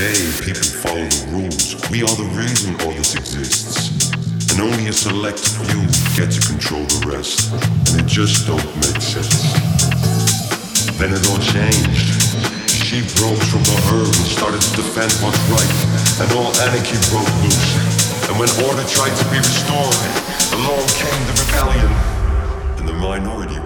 Today, people follow the rules. We are the reason all this exists. And only a select few get to control the rest. And it just don't make sense. Then it all changed. She broke from the herd and started to defend what's right. And all anarchy broke loose. And when order tried to be restored, along came the rebellion. And the minority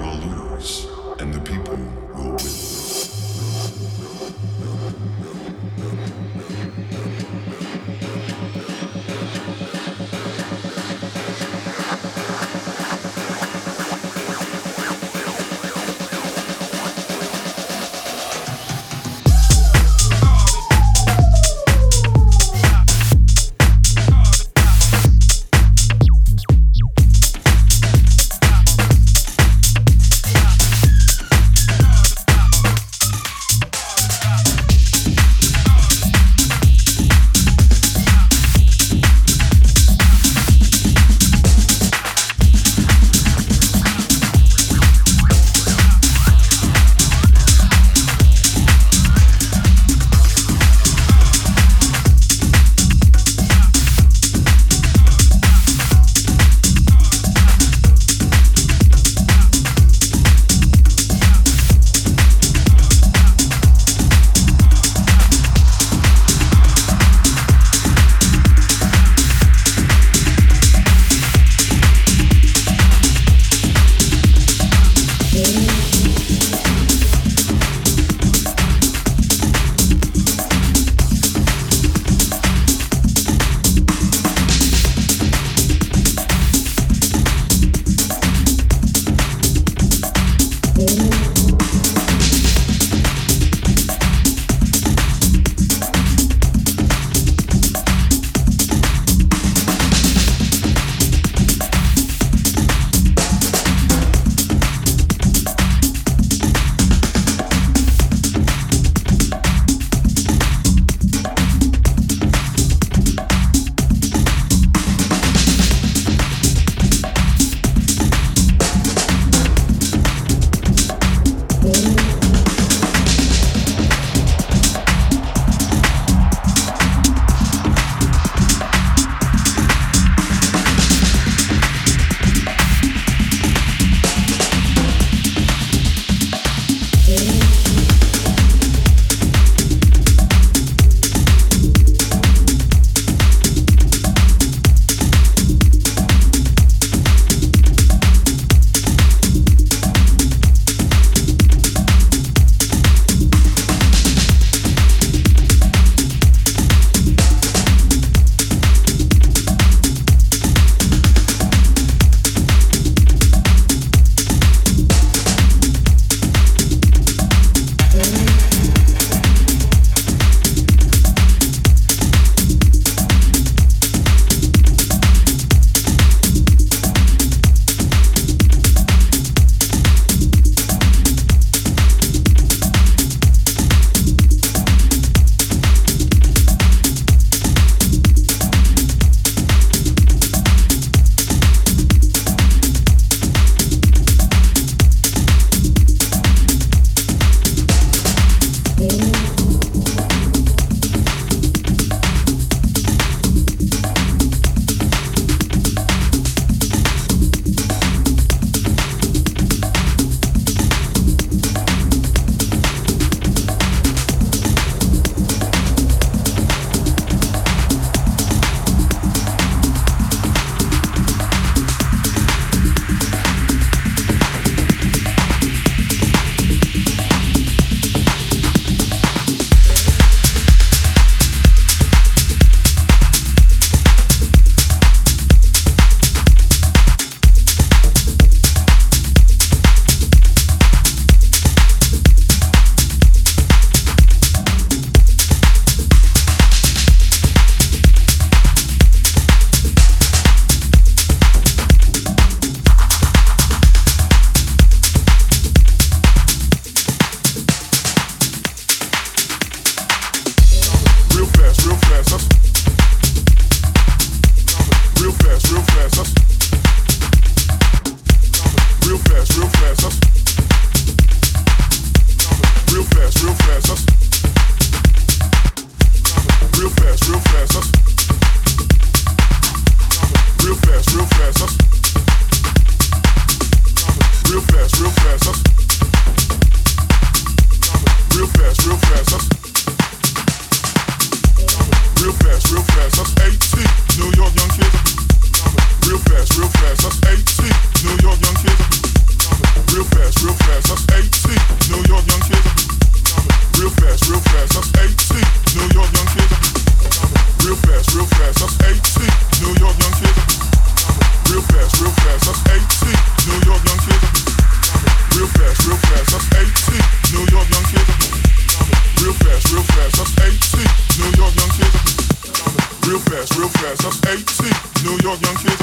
real fast, that's AC, New York young kid.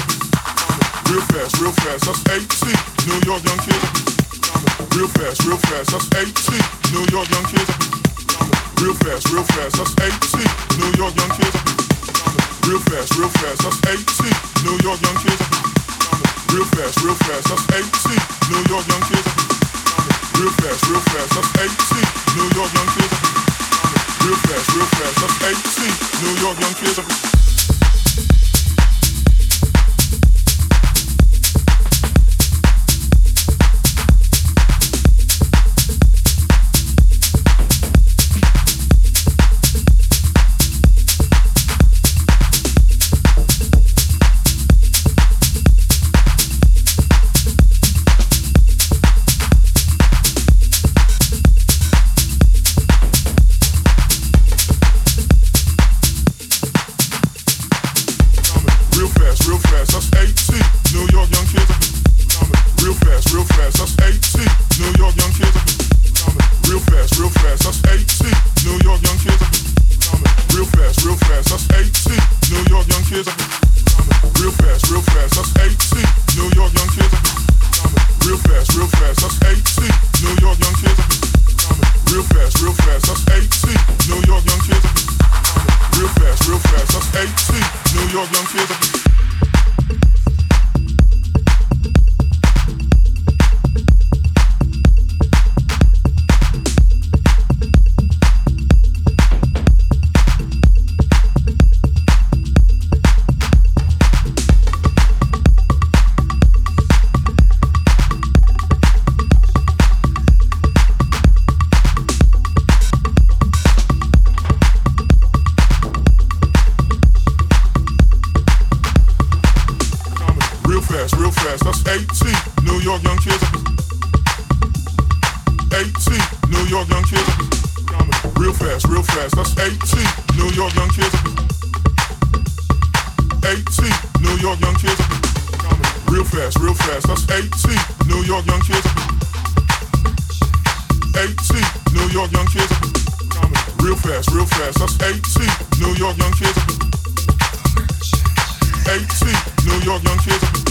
Real fast, real fast, that's AC, New York young kid. Real fast, real fast, that's AC, New York young kid. Real fast, real fast, that's AC, New York young kid. Real fast, real fast, that's AC, New York young kid. Real fast, real fast, that's AC, New York young kid. Real fast, real fast, that's AC, New York young kid. Real fast, real fast, that's AC, New York young kids thank you fast, real fast. That's AT, New York young kids. AT, New York young kids. Real fast, real fast. That's AT, New York young kids. AT, New York young kids. Real fast, real fast. That's AT, New York young kids. AT, New York young kids. Real fast, real fast. That's AT, New York young kids. AT, New York young kids.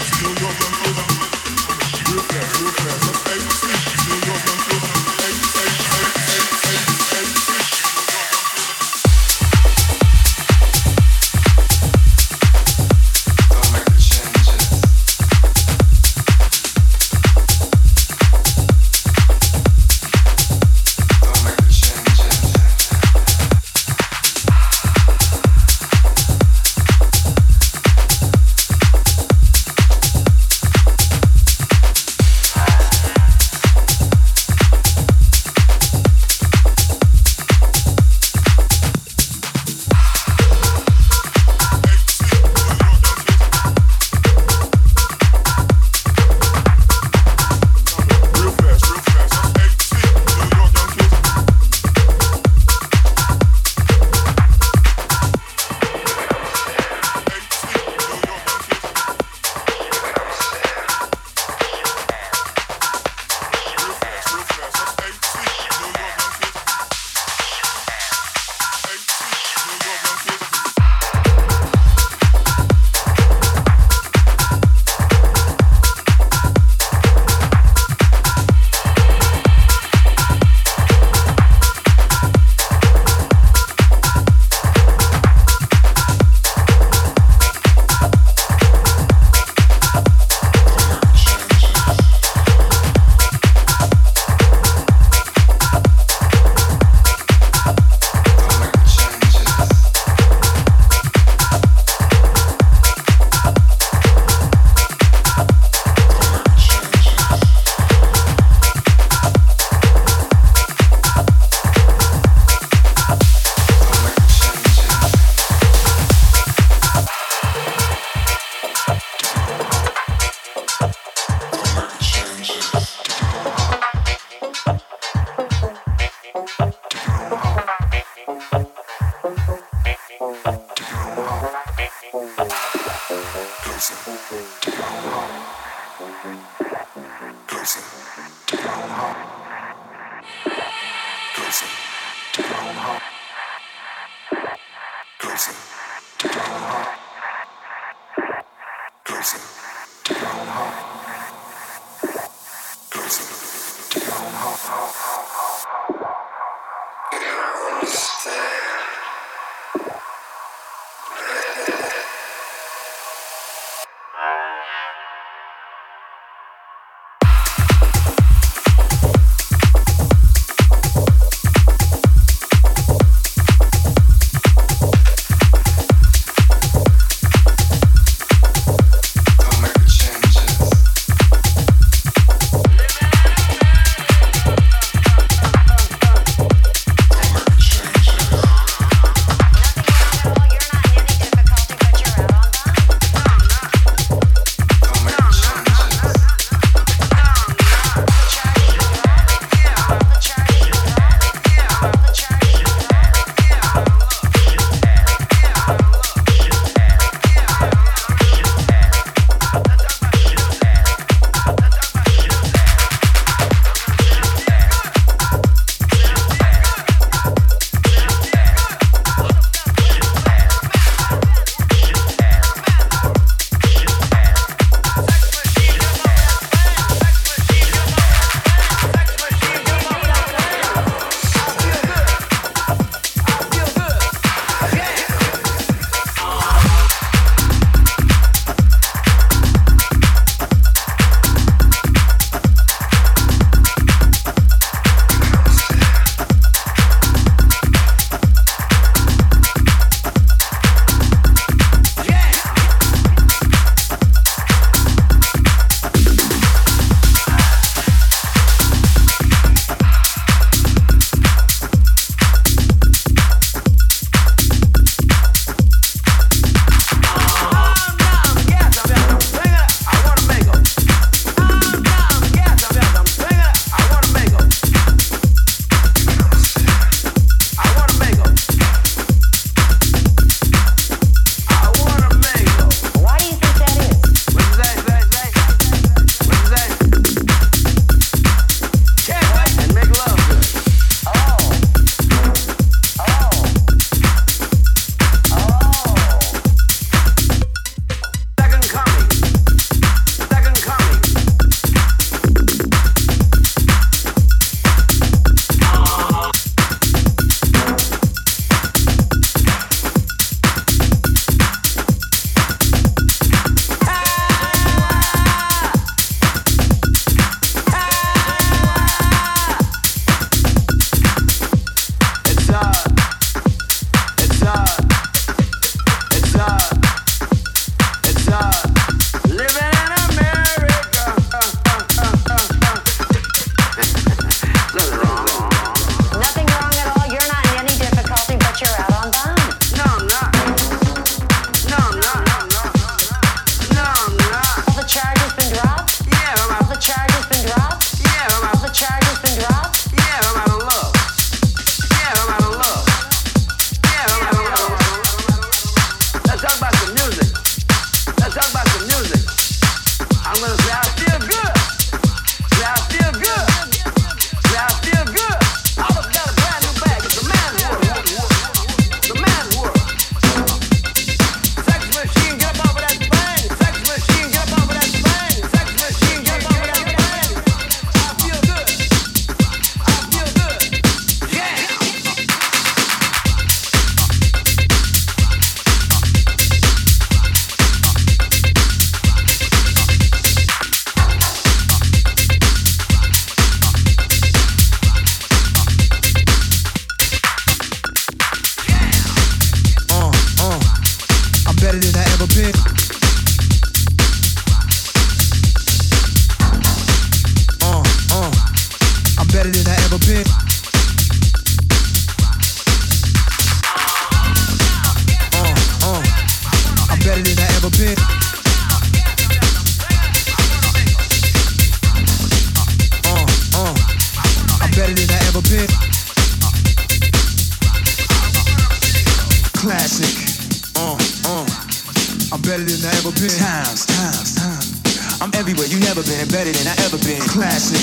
I'm better than I ever been. Times, times, times. I'm everywhere you never been, better than I ever been. Classic.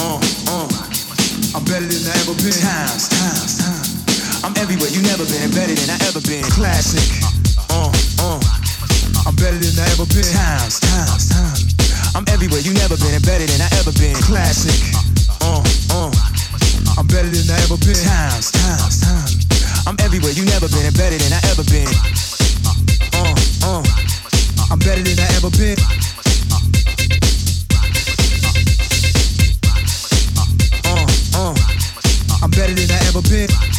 Uh, uh. I'm better than I ever been. Times, times, times. I'm everywhere you never been, better than I ever been. Classic. Uh, uh. I'm better than I ever been. Times, times, times. I'm everywhere you never been, better than I ever been. Uh, uh. I'm better than I ever been. Uh, uh. I'm better than I ever been.